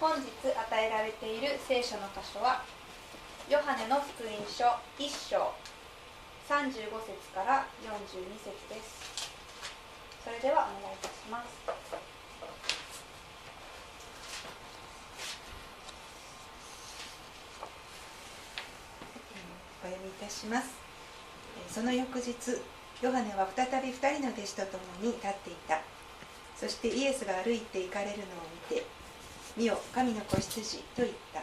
本日与えられている聖書の箇所はヨハネの福音書1章35節から42節です。それではお願いいたします。お読みいたします。その翌日ヨハネは再び2人の弟子と共に立っていた。そしてイエスが歩いて行かれるのを見て「見よ神の子羊」と言った。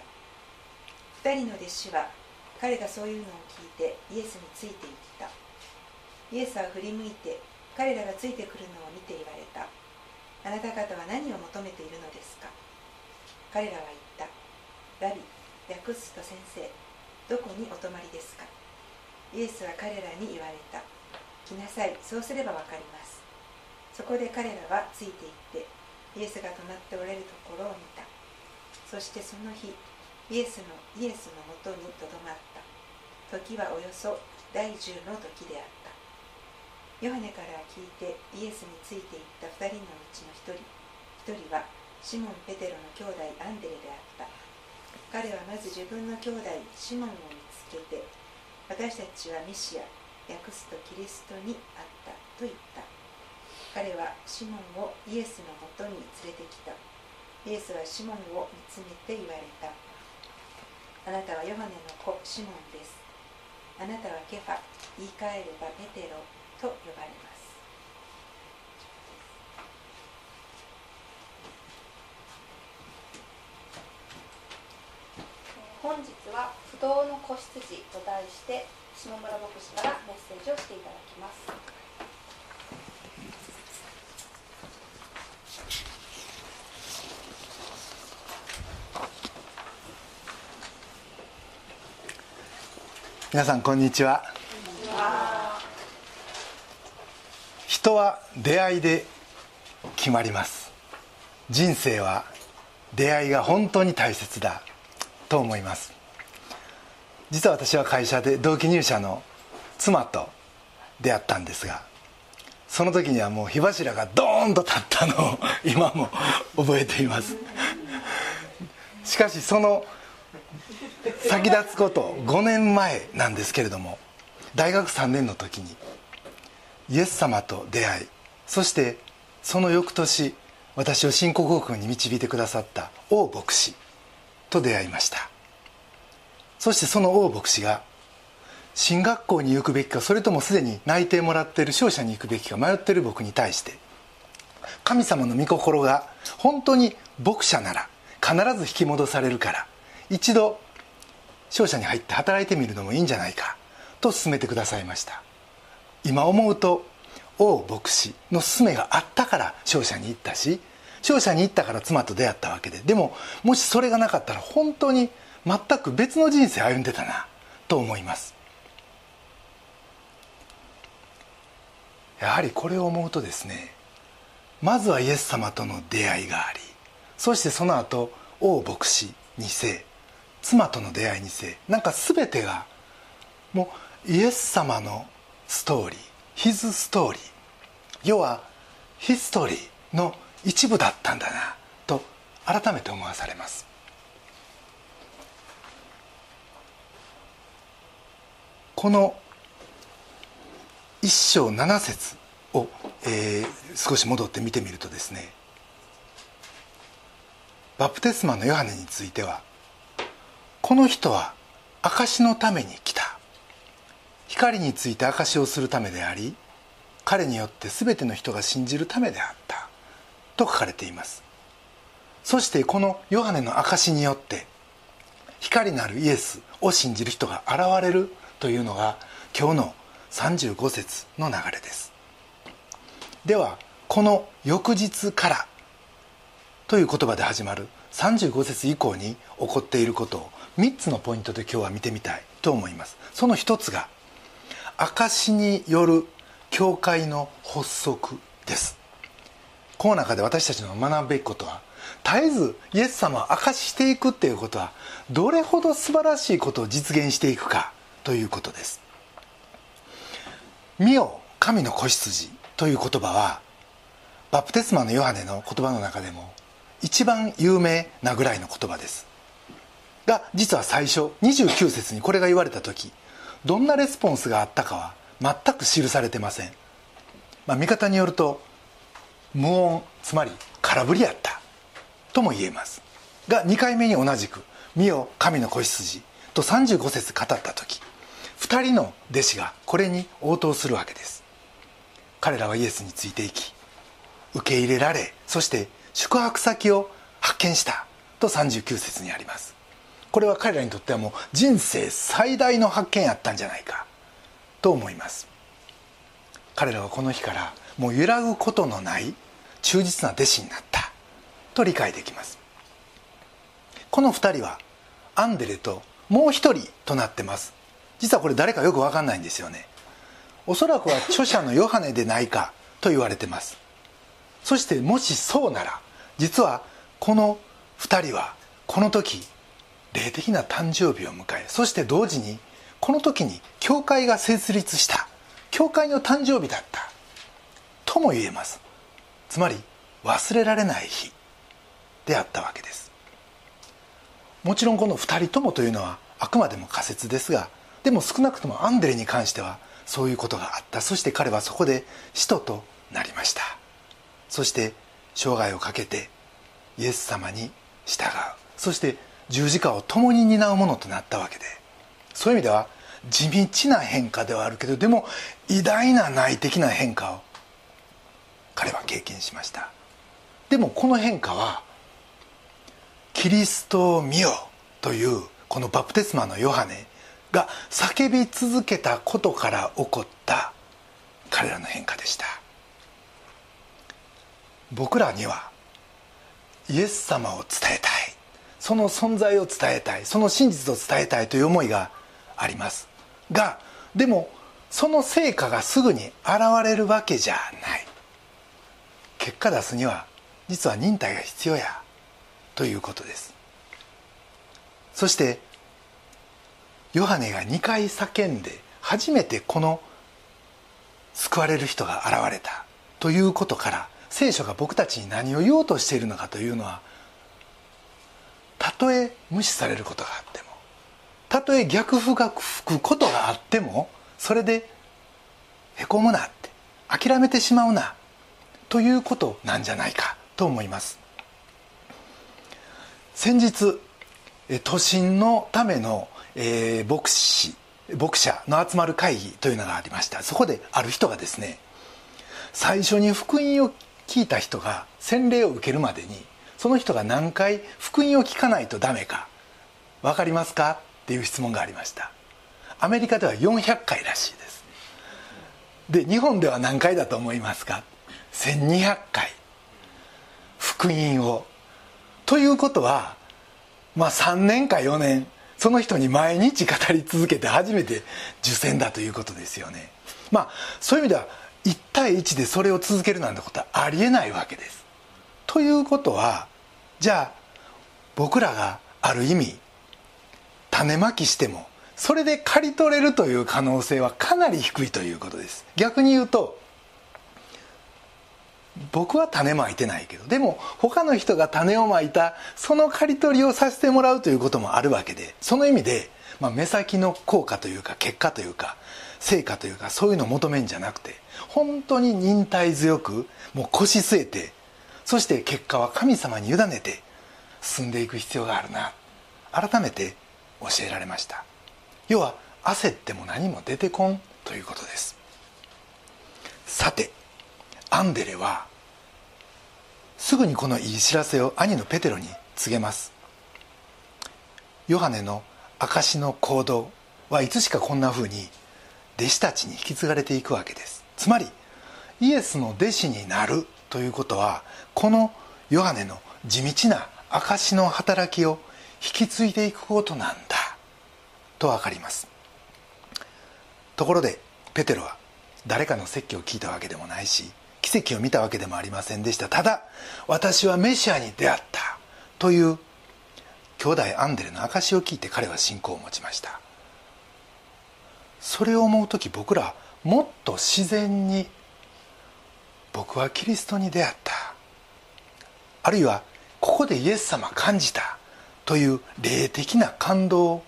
2人の弟子は彼がそういうのを聞いてイエスについていった。イエスは振り向いて彼らがついてくるのを見て言われた。あなた方は何を求めているのですか？彼らは言った。ラビ訳すと先生どこにお泊まりですか？イエスは彼らに言われた。来なさい。そうすればわかります。そこで彼らはついていってイエスが泊まっておられるところを見た。そしてその日イエスのイエスのもとにとどまった。時はおよそ第10の時であった。ヨハネから聞いてイエスについていった2人のうちの1人。1人はシモン・ペテロの兄弟アンデレであった。彼はまず自分の兄弟シモンを見つけて私たちはミシア訳すとキリストにあったと言った。彼はシモンをイエスのもとに連れてきた。イエスはシモンを見つめて言われた。あなたはヨハネの子シモンです。あなたはケファ言い換えればペテロと呼ばれます。本日は「不動の子羊」と題して下村牧師からメッセージをしていただきます。皆さんこんにちは。人は出会いで決まります。人生は出会いが本当に大切だと思います。実は私は会社で同期入社の妻と出会ったんですがその時にはもう火柱がドーンと立ったのを 今も覚えています。しかしその先立つこと5年前なんですけれども大学3年の時にイエス様と出会いそしてその翌年私を新興国に導いてくださった王牧師と出会いました。そしてその王牧師が進学校に行くべきかそれともすでに内定もらっている商社に行くべきか迷っている僕に対して神様の御心が本当に牧者なら必ず引き戻されるから一度商社に入って働いてみるのもいいんじゃないかと勧めてくださいました。今思うと王牧師の勧めがあったから商社に行ったし商社に行ったから妻と出会ったわけででももしそれがなかったら本当に全く別の人生歩んでたなと思います。やはりこれを思うとですねまずはイエス様との出会いがありそしてその後王牧師2世妻との出会いにせなんか全てがもうイエス様のストーリーヒズストーリー要はヒストリーの一部だったんだなと改めて思わされます。この一章七節を、えー、少し戻って見てみるとですねバプテスマのヨハネについてはこの人は証のために来た。光について証をするためであり彼によって全ての人が信じるためであった。と書かれています。そしてこのヨハネの証によって光なるイエスを信じる人が現れるというのが今日の35節の流れです。ではこの翌日からという言葉で始まる35節以降に起こっていることを3つのポイントで今日は見てみたいと思います。その一つが証による教会の発足です。この中で私たちの学ぶべきことは絶えずイエス様を証ししていくっていうことはどれほど素晴らしいことを実現していくかということです「見よ神の子羊」という言葉はバプテスマのヨハネの言葉の中でも一番有名なぐらいの言葉です。が実は最初29節にこれが言われた時どんなレスポンスがあったかは全く記されてません、まあ、見方によると無音つまり空振りやったとも言えます。が2回目に同じく「見よ神の子羊」と35節語った時2人の弟子がこれに応答するわけです。彼らはイエスについていき受け入れられそして宿泊先を発見したと39節にあります。これは彼らにとってはもう人生最大の発見やったんじゃないかと思います。彼らはこの日からもう揺らぐことのない忠実な弟子になったと理解できます。この2人はアンデレともう一人となってます。実はこれ誰かよく分かんないんですよね。おそらくは著者のヨハネでないかと言われてます。そしてもしそうなら実はこの2人はこの時霊的な誕生日を迎えそして同時にこの時に教会が設立した。教会の誕生日だった。とも言えます。つまり忘れられない日。であったわけです。もちろんこの2人ともというのはあくまでも仮説ですがでも少なくともアンデレに関してはそういうことがあった。そして彼はそこで使徒となりました。そして生涯をかけてイエス様に従う。そして十字架を共に担うものとなったわけでそういう意味では地道な変化ではあるけどでも偉大な内的な変化を彼は経験しました。でもこの変化はキリストを見よというこのバプテスマのヨハネが叫び続けたことから起こった彼らの変化でした。僕らにはイエス様を伝えたい。その存在を伝えたいその真実を伝えたいという思いがあります。がでもその成果がすぐに現れるわけじゃない。結果出すには実は忍耐が必要やということです。そしてヨハネが2回叫んで初めてこの救われる人が現れたということから聖書が僕たちに何を言おうとしているのかというのはとえ無視されることがあってもたとえ逆風が吹くことがあってもそれでへこむなって諦めてしまうなということなんじゃないかと思います。先日都心のための、えー、牧師牧者の集まる会議というのがありました。そこである人がですね最初に福音を聞いた人が洗礼を受けるまでにその人が何回福音を聞かないとダメか分かりますか？っていう質問がありました。アメリカでは400回らしいです。で日本では何回だと思いますか？1200回。福音を。ということはまあ3年か4年その人に毎日語り続けて初めて受選だということですよね。まあそういう意味では1対1でそれを続けるなんてことはありえないわけです。ということはじゃあ僕らがある意味種まきしてもそれで刈り取れるという可能性はかなり低いということです。逆に言うと僕は種まいてないけどでも他の人が種をまいたその刈り取りをさせてもらうということもあるわけでその意味で、まあ、目先の効果というか結果というか成果というかそういうのを求めるんじゃなくて本当に忍耐強くもう腰据えてそして結果は神様に委ねて進んでいく必要があるな改めて教えられました。要は焦っても何も出てこんということです。さてアンデレはすぐにこのいい知らせを兄のペテロに告げます。ヨハネの証の行動はいつしかこんなふうに弟子たちに引き継がれていくわけです。つまりイエスの弟子になるということはこのヨハネの地道な証の働きを引き継いでいくことなんだ。と分かります。ところでペテロは誰かの説教を聞いたわけでもないし奇跡を見たわけでもありませんでした。ただ私はメシアに出会った。という兄弟アンデレの証を聞いて彼は信仰を持ちました。それを思う時僕らもっと自然に僕はキリストに出会った。あるいはここでイエス様感じたという霊的な感動を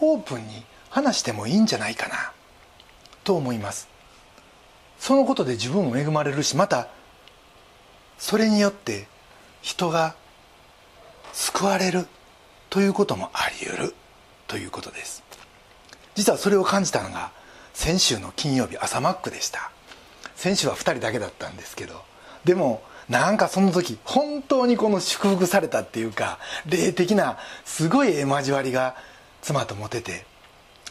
オープンに話してもいいんじゃないかなと思います。そのことで自分も恵まれるしまたそれによって人が救われるということもあり得るということです。実はそれを感じたのが先週の金曜日朝マックでした。先週は2人だけだったんですけどでもなんかその時本当にこの祝福されたっていうか霊的なすごい交わりが妻と持てて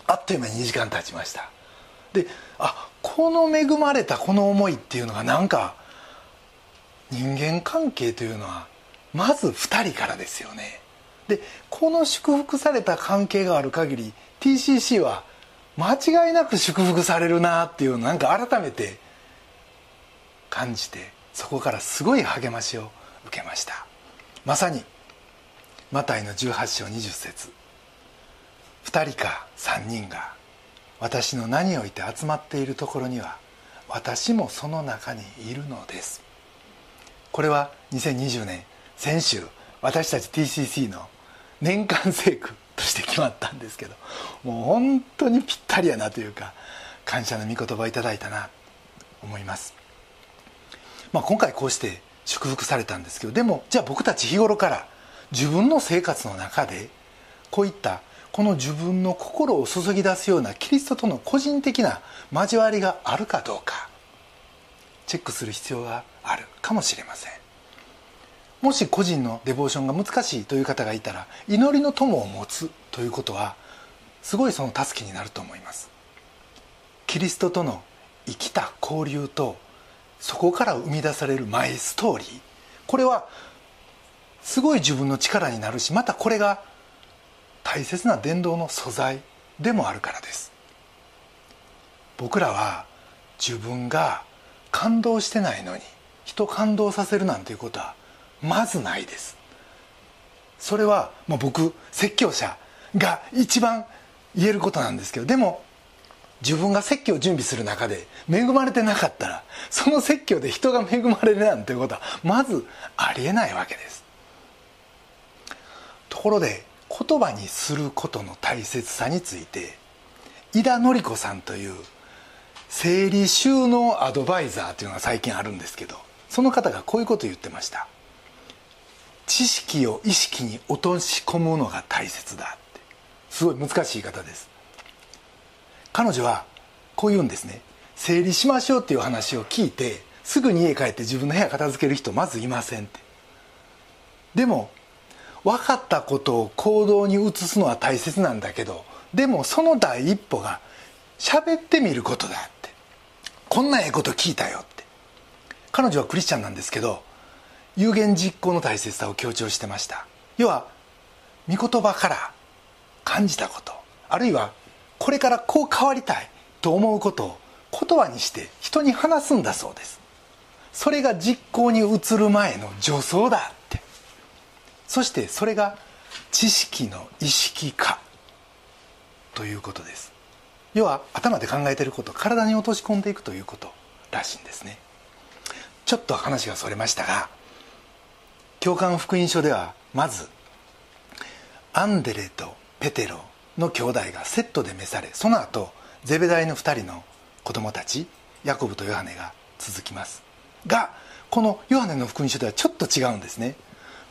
あっという間に2時間経ちました。であこの恵まれたこの思いっていうのがなんか人間関係というのはまず2人からですよね。でこの祝福された関係がある限り TCC は間違いなく祝福されるなっていうのをなんか改めて感じてそこからすごい励ましを受けました。まさにマタイの18章20節。2人か3人が私の名において集まっているところには私もその中にいるのです。これは2020年先週私たち TCC の年間聖句として決まったんですけどもう本当にぴったりやなというか感謝の御言葉をいただいたなと思います、まあ、今回こうして祝福されたんですけどでもじゃあ僕たち日頃から自分の生活の中でこういったこの自分の心を注ぎ出すようなキリストとの個人的な交わりがあるかどうかチェックする必要があるかもしれません。もし個人のデボーションが難しいという方がいたら祈りの友を持つということはすごいその助けになると思います。キリストとの生きた交流とそこから生み出されるマイストーリー。これはすごい自分の力になるしまたこれが大切な伝道の素材でもあるからです。僕らは自分が感動してないのに人感動させるなんていうことはまずないです。それはもう僕説教者が一番言えることなんですけどでも自分が説教を準備する中で恵まれてなかったらその説教で人が恵まれるなんていうことはまずありえないわけです。ところで言葉にすることの大切さについて井田典子さんという整理収納アドバイザーというのが最近あるんですけどその方がこういうことを言ってました。知識を意識に落とし込むのが大切だって。すごい難しい言い方です。彼女はこう言うんですね整理しましょうっていう話を聞いてすぐに家帰って自分の部屋片付ける人まずいませんって。でも分かったことを行動に移すのは大切なんだけどでもその第一歩が喋ってみることだってこんなええこと聞いたよって。彼女はクリスチャンなんですけど有言実行の大切さを強調してました。要は御言葉から感じたことあるいはこれからこう変わりたいと思うことを言葉にして人に話すんだそうです。それが実行に移る前の助走だって。そしてそれが知識の意識化ということです。要は頭で考えていることを体に落とし込んでいくということらしいんですね。ちょっと話がそれましたが教官福音書ではまずアンデレとペテロの兄弟がセットで召されその後ゼベダイの2人の子供たちヤコブとヨハネが続きます。がこのヨハネの福音書ではちょっと違うんですね。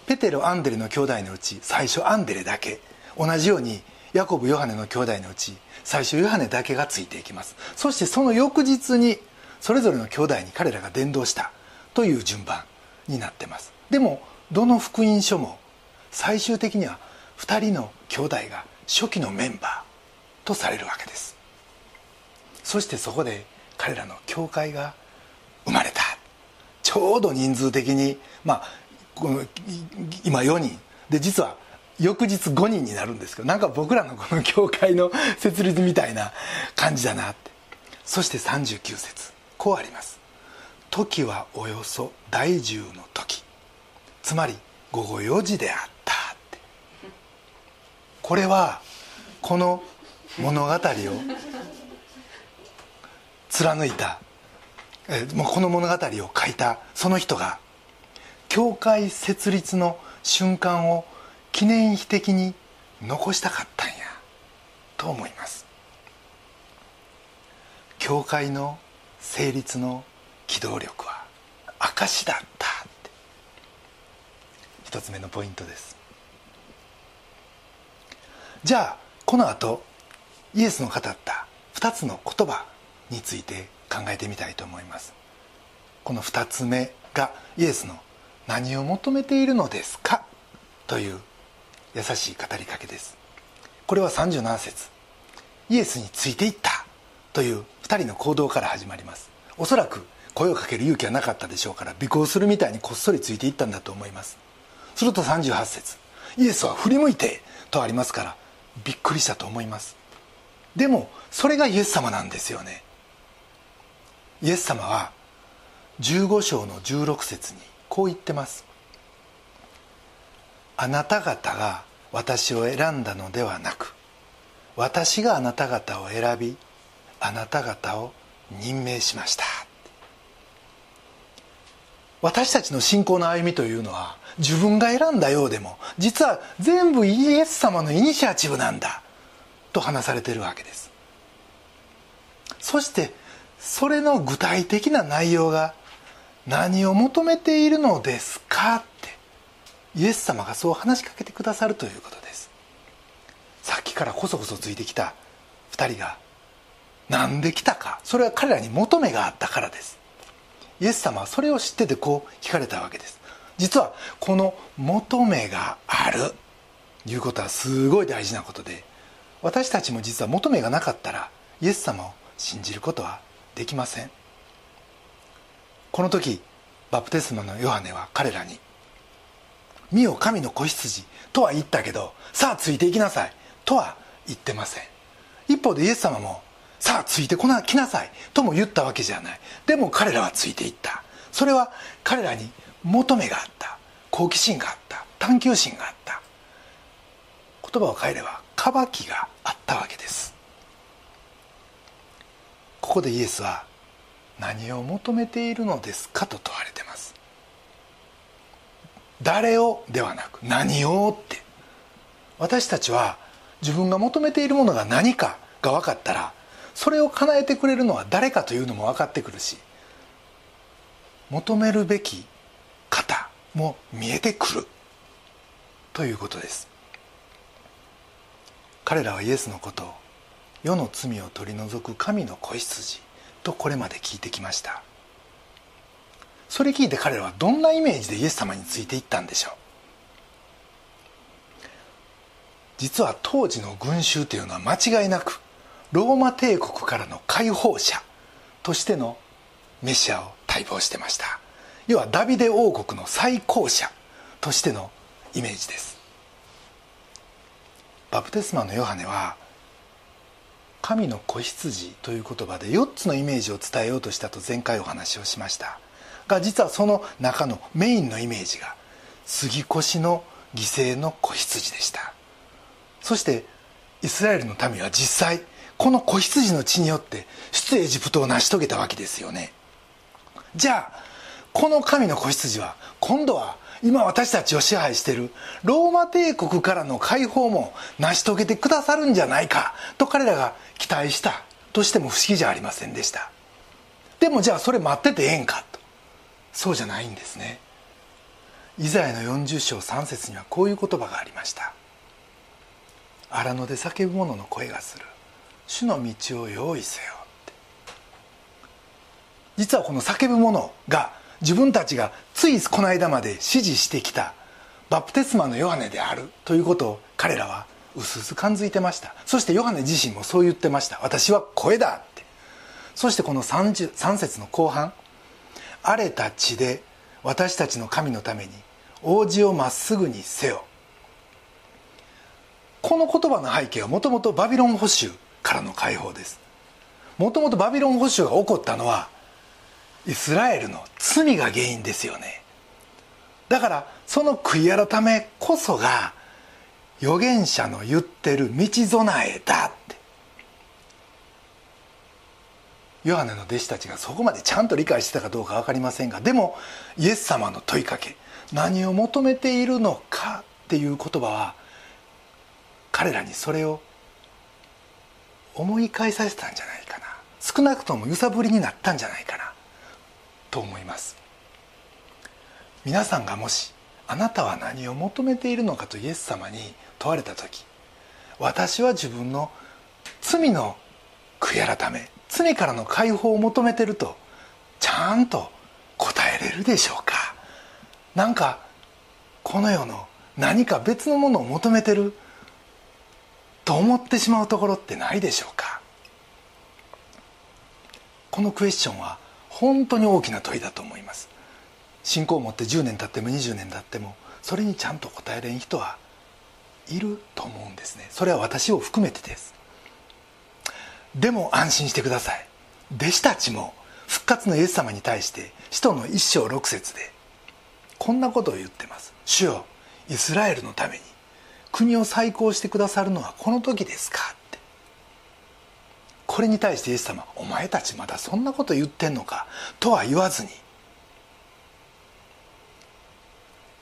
ペテロアンデレの兄弟のうち最初アンデレだけ。同じようにヤコブヨハネの兄弟のうち最初ヨハネだけがついていきます。そしてその翌日にそれぞれの兄弟に彼らが伝道したという順番になってます。でもどの福音書も最終的には2人の兄弟が初期のメンバーとされるわけです。そしてそこで彼らの教会が生まれた。ちょうど人数的にまあ今4人。で実は翌日5人になるんですけどなんか僕らのこの教会の設立みたいな感じだなって。そして39節。こうあります。時はおよそ第10の時。つまり午後4時であった。これはこの物語を貫いた。えもうこの物語を書いた。その人が教会設立の瞬間を記念碑的に残したかったんや。と思います。教会の成立の機動力は証だったって。一つ目のポイントです。じゃあこの後イエスの語った2つの言葉について考えてみたいと思います。この2つ目がイエスの「何を求めているのですか?」という優しい語りかけです。これは37節。イエスについていった。という2人の行動から始まります。おそらく声をかける勇気はなかったでしょうから尾行するみたいにこっそりついていったんだと思います。すると38節。イエスは振り向いてとありますからびっくりしたと思います。でもそれがイエス様なんですよね。イエス様は15章の16節にこう言ってます。あなた方が私を選んだのではなく私があなた方を選びあなた方を任命しました。私たちの信仰の歩みというのは自分が選んだようでも実は全部イエス様のイニシアチブなんだと話されてるわけです。そしてそれの具体的な内容が何を求めているのですかってイエス様がそう話しかけてくださるということです。さっきからこそこそついてきた2人が何で来たかそれは彼らに求めがあったからです。イエス様はそれを知っててこう聞かれたわけです。実はこの求めがある。いうことはすごい大事なことで私たちも実は求めがなかったらイエス様を信じることはできません。この時バプテスマのヨハネは彼らに「見よ神の子羊」とは言ったけど「さあついていきなさい」とは言ってません。一方でイエス様も「さあついてこな来なさい」とも言ったわけじゃない。でも彼らはついていった。それは彼らに求めがあった。好奇心があった。探求心があった。言葉を変えれば渇きがあったわけです。ここでイエスは何を求めているのですかと問われてます。誰をではなく何をって。私たちは自分が求めているものが何かが分かったらそれを叶えてくれるのは誰かというのも分かってくるし求めるべき方も見えてくるということです。彼らはイエスのことを世の罪を取り除く神の子羊とこれまで聞いてきました。それ聞いて彼らはどんなイメージでイエス様についていったんでしょう。実は当時の群衆というのは間違いなくローマ帝国からの解放者としてのメシアを待望してました。要はダビデ王国の最高者としてのイメージです。バプテスマのヨハネは神の子羊という言葉で4つのイメージを伝えようとしたと前回お話をしました。が実はその中のメインのイメージが杉越の犠牲の子羊でした。そしてイスラエルの民は実際この子羊の血によって出エジプトを成し遂げたわけですよね。じゃあこの神の子羊は今度は今私たちを支配しているローマ帝国からの解放も成し遂げてくださるんじゃないかと彼らが期待したとしても不思議じゃありませんでした。でもじゃあそれ待っててええんかと。そうじゃないんですね。イザヤの40章3節にはこういう言葉がありました。荒野で叫ぶ者の声がする。主の道を用意せよって。実はこの叫ぶ者が自分たちがついこの間まで支持してきたバプテスマのヨハネであるということを彼らは薄々感づいてました。そしてヨハネ自身もそう言ってました。私は声だって。そしてこの 3, 3節の後半荒れた地で私たちの神のために王子をまっすぐにせよ。この言葉の背景はもともとバビロン保守からの解放です。もともとバビロン保守が起こったのはイスラエルの罪が原因ですよね。だからその悔い改めこそが預言者の言ってる道備えだって。ヨハネの弟子たちがそこまでちゃんと理解してたかどうか分かりませんがでもイエス様の問いかけ何を求めているのかっていう言葉は彼らにそれを思い返させたんじゃないかな。少なくとも揺さぶりになったんじゃないかな。と思います。皆さんがもしあなたは何を求めているのかとイエス様に問われた時私は自分の罪の悔い改め罪からの解放を求めてるとちゃんと答えれるでしょうか。なんかこの世の何か別のものを求めてると思ってしまうところってないでしょうか？このクエスチョンは本当に大きな問いだと思います。信仰を持って10年経っても20年経ってもそれにちゃんと答えれん人はいると思うんですね。それは私を含めてです。でも安心してください。弟子たちも復活のイエス様に対して使徒の一章六節でこんなことを言ってます。主よイスラエルのために国を再興してくださるのはこの時ですかって。これに対してイエス様お前たちまだそんなこと言ってんのか？とは言わずに。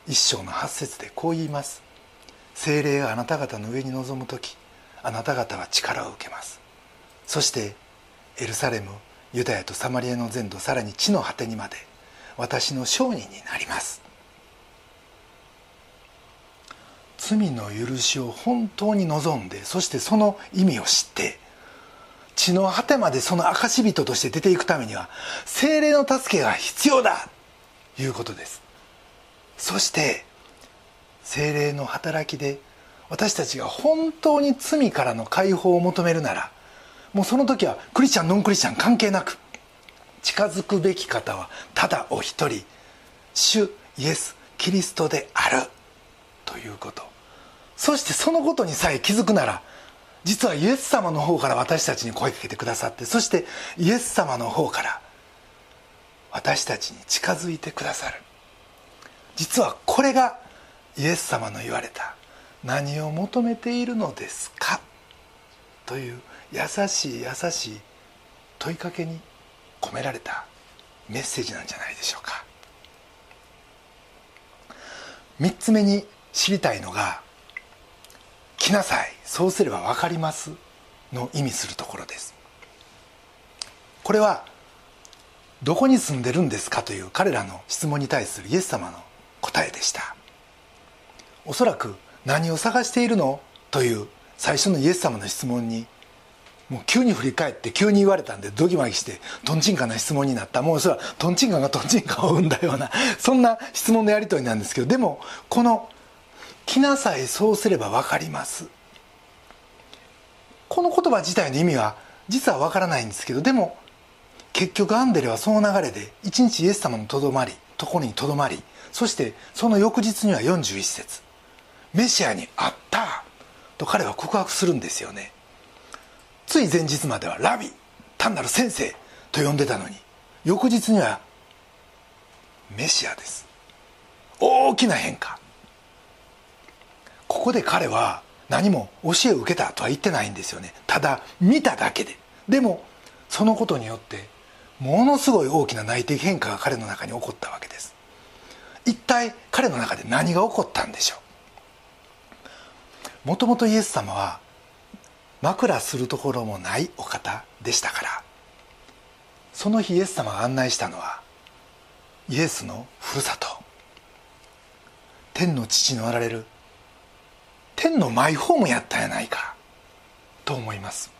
一章の八節でこう言います。精霊があなた方の上に臨む時あなた方は力を受けます。そしてエルサレムユダヤとサマリアの全土さらに地の果てにまで私の商人になります。罪の許しを本当に望んでそしてその意味を知って地の果てまでその証人として出ていくためには精霊の助けが必要だということです。そして精霊の働きで私たちが本当に罪からの解放を求めるならもうその時はクリスチャンノンクリスチャン関係なく近づくべき方はただお一人主イエス・キリストであるということ。そしてそのことにさえ気づくなら実はイエス様の方から私たちに声かけてくださってそしてイエス様の方から私たちに近づいてくださる。実はこれがイエス様の言われた何を求めているのですか？という優しい優しい問いかけに込められたメッセージなんじゃないでしょうか。3つ目に知りたいのが「来なさいそうすれば分かります」の意味するところですこれは「どこに住んでるんですか?」という彼らの質問に対するイエス様の答えでしたおそらく「何を探しているの?」という最初のイエス様の質問にもう急に振り返って急に言われたんでドギマギしてとんちんかな質問になったもうそれはとんちんかがとんちんかを生んだようなそんな質問のやり取りなんですけどでもこの「来なさいそうすれば分かります」この言葉自体の意味は実は分からないんですけどでも結局アンデレはその流れで一日イエス様のとどまりところにとどまりそしてその翌日には41節。メシアに会ったと彼は告白するんですよね。つい前日まではラビ単なる先生と呼んでたのに翌日にはメシアです。大きな変化。ここで彼は何も教えを受けたとは言ってないんですよね。ただ見ただけで。でもそのことによってものすごい大きな内的変化が彼の中に起こったわけです。一体彼の中で何が起こったんでしょう？もともとイエス様は枕するところもないお方でしたから。その日イエス様が案内したのはイエスのふるさと。天の父のおられる天のマイホームやったやないか。と思います。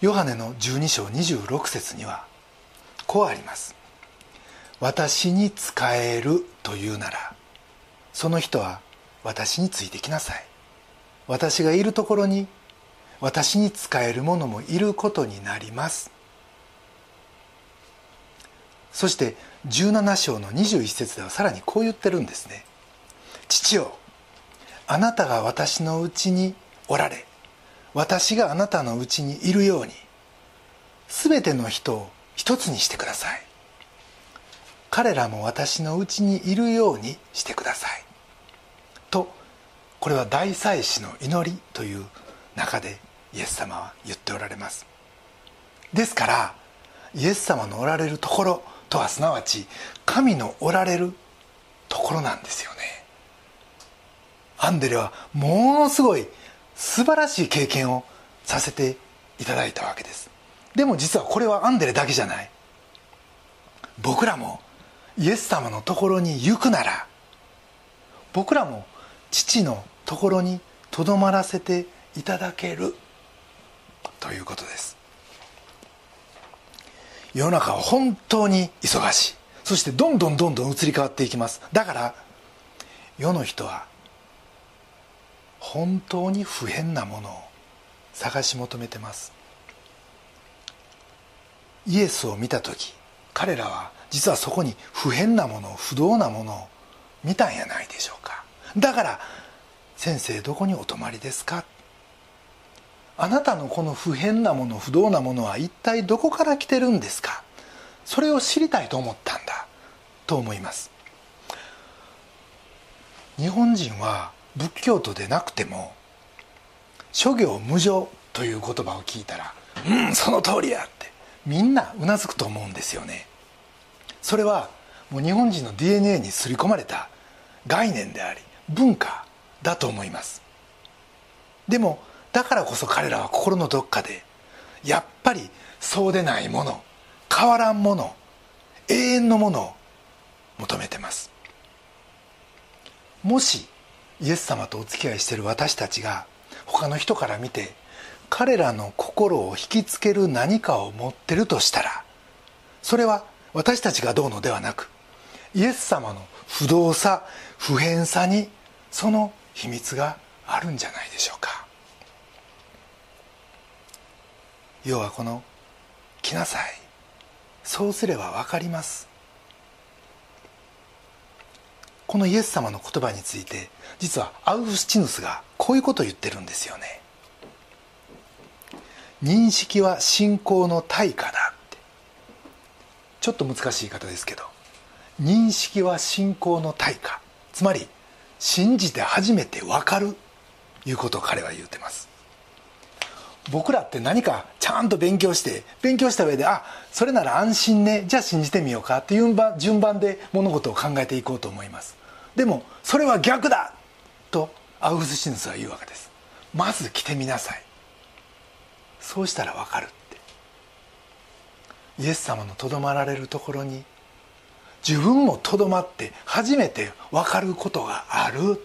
ヨハネの12章26節にはこうあります。私に仕えるというならその人は私についてきなさい。私がいるところに私に仕える者もいることになります。そして17章の21節ではさらにこう言ってるんですね。父よあなたが私のうちにおられ私があなたのうちにいるように全ての人を一つにしてください。彼らも私のうちにいるようにしてください。とこれは大祭司の祈りという中でイエス様は言っておられます。ですからイエス様のおられるところとはすなわち神のおられるところなんですよね。アンデレはものすごい素晴らしい経験をさせていただいたわけです。でも実はこれはアンデレだけじゃない。僕らもイエス様のところに行くなら僕らも父のところにとどまらせていただける。ということです。世の中は本当に忙しい。そしてどんどんどんどん移り変わっていきます。だから世の人は本当に不変なものを探し求めてます。イエスを見た時彼らは実はそこに不変なもの不動なものを見たんやないでしょうか。だから「先生どこにお泊まりですか?」あなたのこの不変なもの不動なものは一体どこから来てるんですか？それを知りたいと思ったんだと思います。日本人は仏教徒でなくても諸行無常という言葉を聞いたら「うんその通りや」ってみんなうなずくと思うんですよね。それはもう日本人の DNA に刷り込まれた概念であり文化だと思います。でもだからこそ彼らは心のどっかでやっぱりそうでないもの変わらんもの永遠のものを求めてます。もしイエス様とお付き合いしている私たちが他の人から見て彼らの心を引きつける何かを持ってるとしたらそれは私たちがどうのではなくイエス様の不動さ不変さにその秘密があるんじゃないでしょうか。要はこの「来なさい」そうすれば分かります。このイエス様の言葉について実はアウフスチヌスがこういうことを言ってるんですよね。認識は信仰の対価だって。ちょっと難しい言い方ですけど認識は信仰の対価つまり信じて初めて分かる。いうことを彼は言うてます。僕らって何かちゃんと勉強して勉強した上であそれなら安心ね。じゃあ信じてみようかっていう順番で物事を考えていこうと思います。でもそれは逆だ！とアウフスシヌスは言うわけです。まず来てみなさい。そうしたら分かるって。イエス様のとどまられるところに自分もとどまって初めて分かることがある。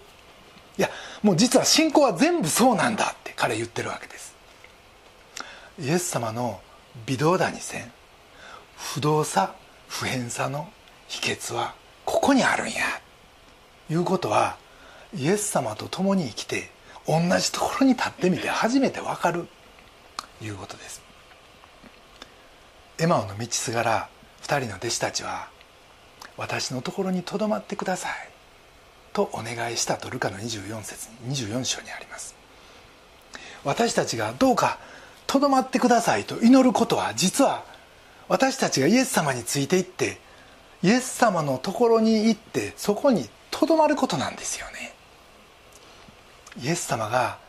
いやもう実は信仰は全部そうなんだって彼言ってるわけです。イエス様の微動だにせん不動さ不変さの秘訣はここにあるんやいうことはイエス様と共に生きて同じところに立ってみて初めて分かるいうことです。エマオの道すがら2人の弟子たちは私のところにとどまってくださいとお願いしたとルカの24節24章にあります。私たちがどうかとどまってくださいと祈ることは実は私たちがイエス様についていってイエス様のところに行ってそこにとどまることなんですよね。イエス様が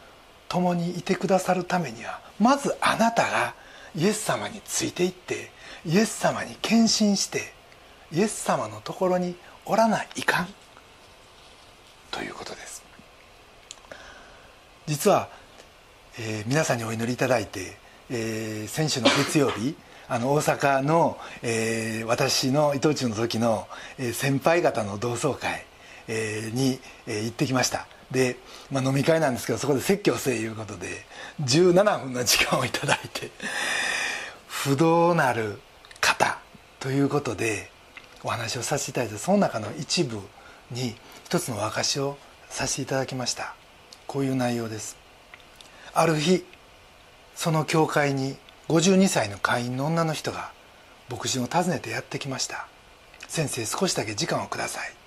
共にいてくださるためにはまずあなたがイエス様についていってイエス様に献身してイエス様のところにおらないかん。ということです。実は、えー、皆さんにお祈りいただいて、えー、先週の月曜日 あの大阪の、えー、私の伊藤忠の時の、えー、先輩方の同窓会、に、行ってきました。で、まあ、飲み会なんですけどそこで説教せいうことで17分の時間をいただいて不動なる方ということでお話をさせていただいてその中の一部に一つの証しをさせていただきました。こういう内容です。ある日その教会に52歳の会員の女の人が牧師を訪ねてやってきました。先生少しだけ時間をください。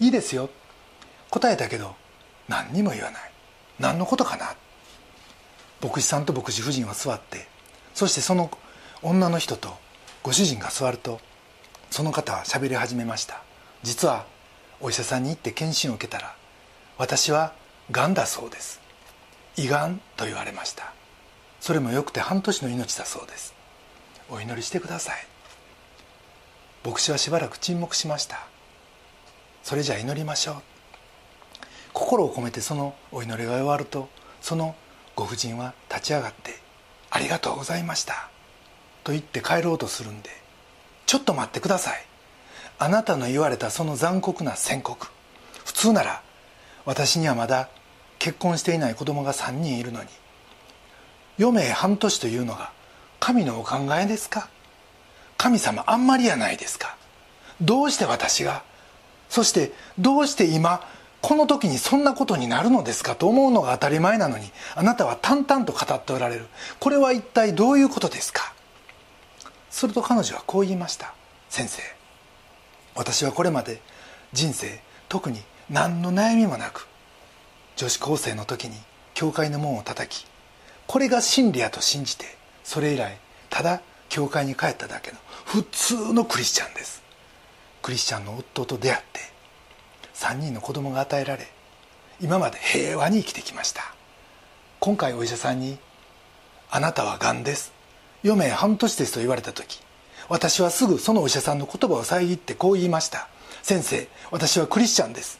いいですよ。答えたけど何にも言わない。何のことかな。牧師さんと牧師夫人は座ってそしてその女の人とご主人が座るとその方は喋り始めました。実はお医者さんに行って検診を受けたら私はがんだそうです。胃がんと言われました。それもよくて半年の命だそうです。お祈りしてください。牧師はしばらく沈黙しました。それじゃあ祈りましょう。心を込めてそのお祈りが終わるとそのご婦人は立ち上がって「ありがとうございました」と言って帰ろうとするんで「ちょっと待ってください」あなたの言われたその残酷な宣告。普通なら私にはまだ結婚していない子供が3人いるのに余命半年というのが神のお考えですか？神様あんまりやないですか？どうして私がそしてどうして今この時にそんなことになるのですかと思うのが当たり前なのにあなたは淡々と語っておられる。これは一体どういうことですか？すると彼女はこう言いました。先生私はこれまで人生特に何の悩みもなく女子高生の時に教会の門を叩きこれが真理やと信じてそれ以来ただ教会に帰っただけの普通のクリスチャンです。クリスチャンの夫と出会って3人の子供が与えられ今まで平和に生きてきました。今回お医者さんに「あなたはがんです。余命半年です」と言われた時私はすぐそのお医者さんの言葉を遮ってこう言いました。先生私はクリスチャンです。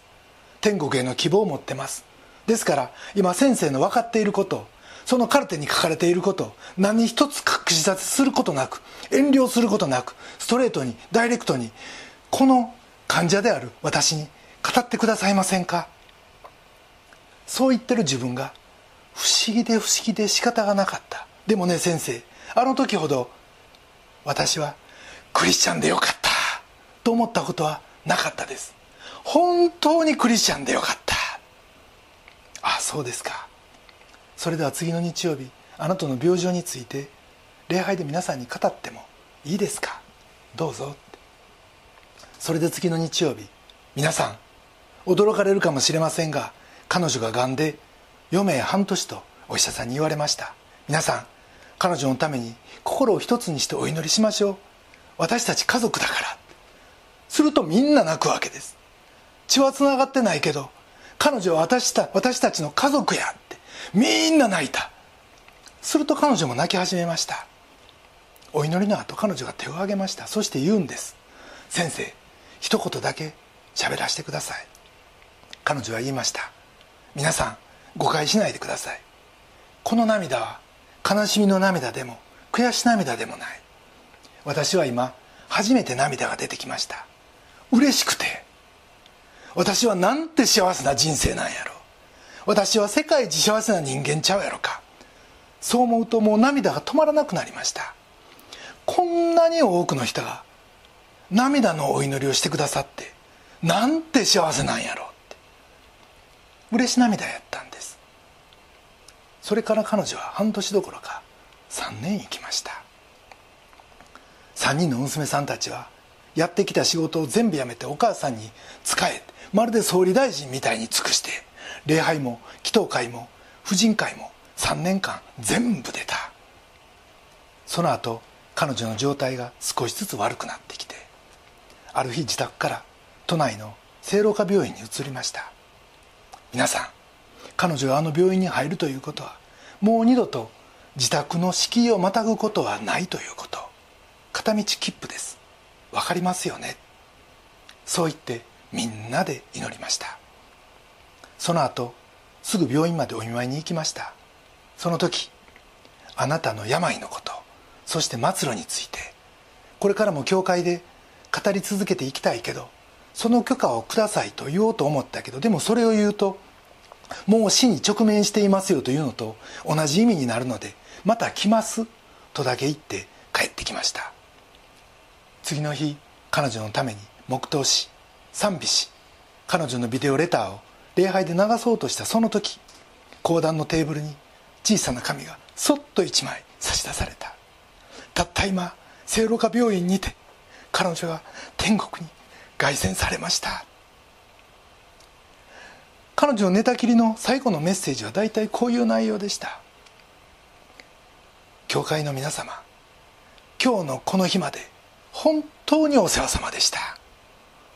天国への希望を持ってます。ですから今先生の分かっていることそのカルテに書かれていること何一つ隠し立てすることなく遠慮することなくストレートにダイレクトにこの患者である私に語ってくださいませんか？そう言ってる自分が不思議で不思議で仕方がなかった。でもね先生あの時ほど私はクリスチャンでよかった。と思ったことはなかったです。本当にクリスチャンでよかった。あそうですか。それでは次の日曜日あなたの病状について礼拝で皆さんに語ってもいいですか？どうぞ。それで次の日曜日皆さん驚かれるかもしれませんが彼女ががんで余命半年とお医者さんに言われました。皆さん彼女のために心を一つにしてお祈りしましょう。私たち家族だから。するとみんな泣くわけです。血はつながってないけど彼女は私た私たちの家族やって。みんな泣いた。すると彼女も泣き始めました。お祈りの後彼女が手を挙げました。そして言うんです。先生一言だけ喋らせてください。彼女は言いました。皆さん誤解しないでください。この涙は悲しみの涙でも悔し涙でもない。私は今初めて涙が出てきました。嬉しくて。私はなんて幸せな人生なんやろ。私は世界一幸せな人間ちゃうやろか。そう思うともう涙が止まらなくなりました。こんなに多くの人が涙のお祈りをしてくださってなんて幸せなんやろうって。嬉し涙やったんです。それから彼女は半年どころか3年生きました。3人の娘さんたちはやってきた仕事を全部やめてお母さんに仕えまるで総理大臣みたいに尽くして礼拝も祈祷会も婦人会も3年間全部出た。その後彼女の状態が少しずつ悪くなってきてある日自宅から都内の聖老科病院に移りました。皆さん彼女があの病院に入るということはもう二度と自宅の敷居をまたぐことはないということ。片道切符です。分かりますよね？そう言ってみんなで祈りました。その後すぐ病院までお見舞いに行きました。その時あなたの病のことそして末路についてこれからも教会で語り続けていきたいけどその許可をくださいと言おうと思ったけどでもそれを言うともう死に直面していますよというのと同じ意味になるのでまた来ますとだけ言って帰ってきました。次の日彼女のために黙祷し賛美し彼女のビデオレターを礼拝で流そうとしたその時講談のテーブルに小さな紙がそっと一枚差し出された。たった今聖路加病院にて彼女が天国に凱旋されました。彼女の寝たきりの最後のメッセージは大体こういう内容でした。教会の皆様今日のこの日まで本当にお世話様でした。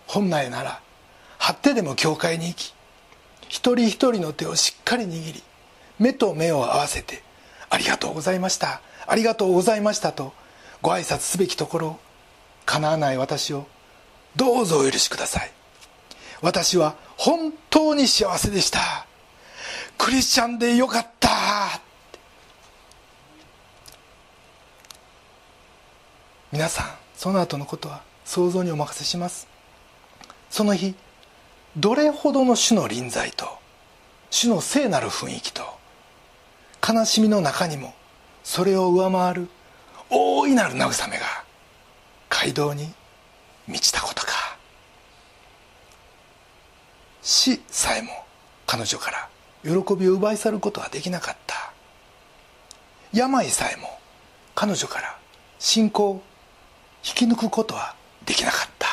本来なら張ってでも教会に行き一人一人の手をしっかり握り目と目を合わせて「ありがとうございましたありがとうございました」とご挨拶すべきところ叶わない私をどうぞお許しください。私は本当に幸せでした。クリスチャンでよかった。皆さんその後のことは想像にお任せします。その日どれほどの主の臨在と主の聖なる雰囲気と悲しみの中にもそれを上回る大いなる慰めが街道に満ちたことか。死さえも彼女から喜びを奪い去ることはできなかった。病さえも彼女から信仰を引き抜くことはできなかった。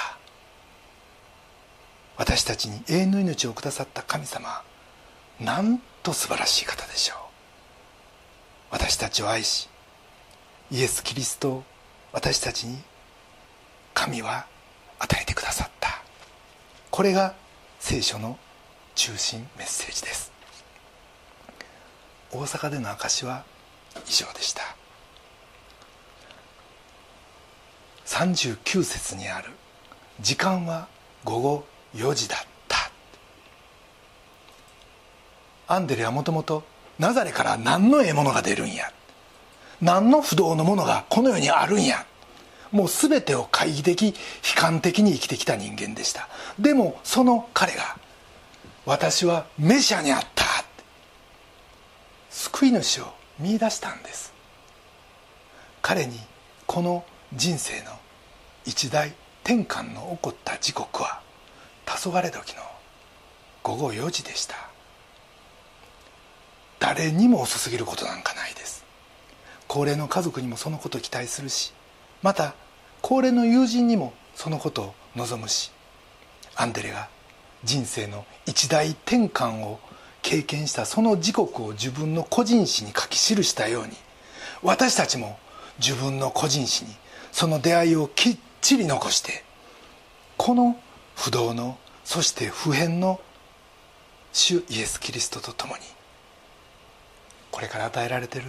私たちに永遠の命をくださった神様なんと素晴らしい方でしょう。私たちを愛しイエス・キリストを私たちに神は与えてくださった。これが聖書の中心メッセージです。大阪での証は以上でした。39節にある「時間は午後4時だった」アンデレはもともとナザレから何の獲物が出るんや。何の不動のものがこの世にあるんや。もう全てを懐疑的悲観的に生きてきた人間でした。でもその彼が「私はメシアにあった」救い主を見出したんです。彼にこの人生の一大転換の起こった時刻は黄昏時の午後4時でした。誰にも遅すぎることなんかないです。高齢の家族にもそのこと期待するしまた高齢の友人にもそのことを望むしアンデレが人生の一大転換を経験したその時刻を自分の個人史に書き記したように私たちも自分の個人史にその出会いをきっちり残してこの不動のそして普遍の主イエス・キリストと共にこれから与えられている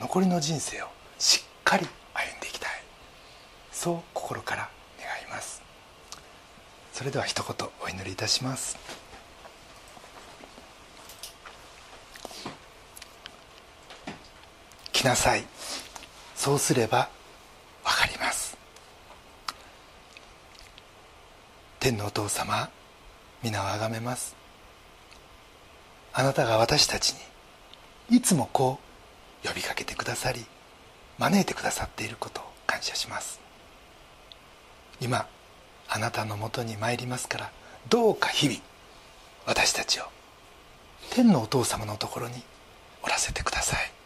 残りの人生をしっかり歩んでいきたいそう心から願います。それでは一言お祈りいたします。来なさい。そうすれば分かります。天のお父様皆をあがめます。あなたが私たちにいつもこう呼びかけてくださり招いてくださっていることを感謝します。今あなたのもとに参りますからどうか日々私たちを天のお父様のところにおらせてください。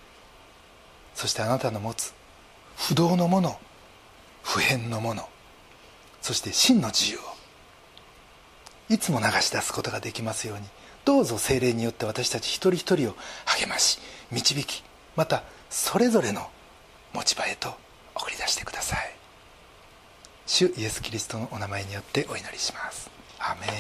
そしてあなたの持つ不動のもの普遍のものそして真の自由をいつも流し出すことができますようにどうぞ精霊によって私たち一人一人を励まし導きまたそれぞれの持ち場へと送り出してください。主イエス・キリストのお名前によってお祈りします。アメン。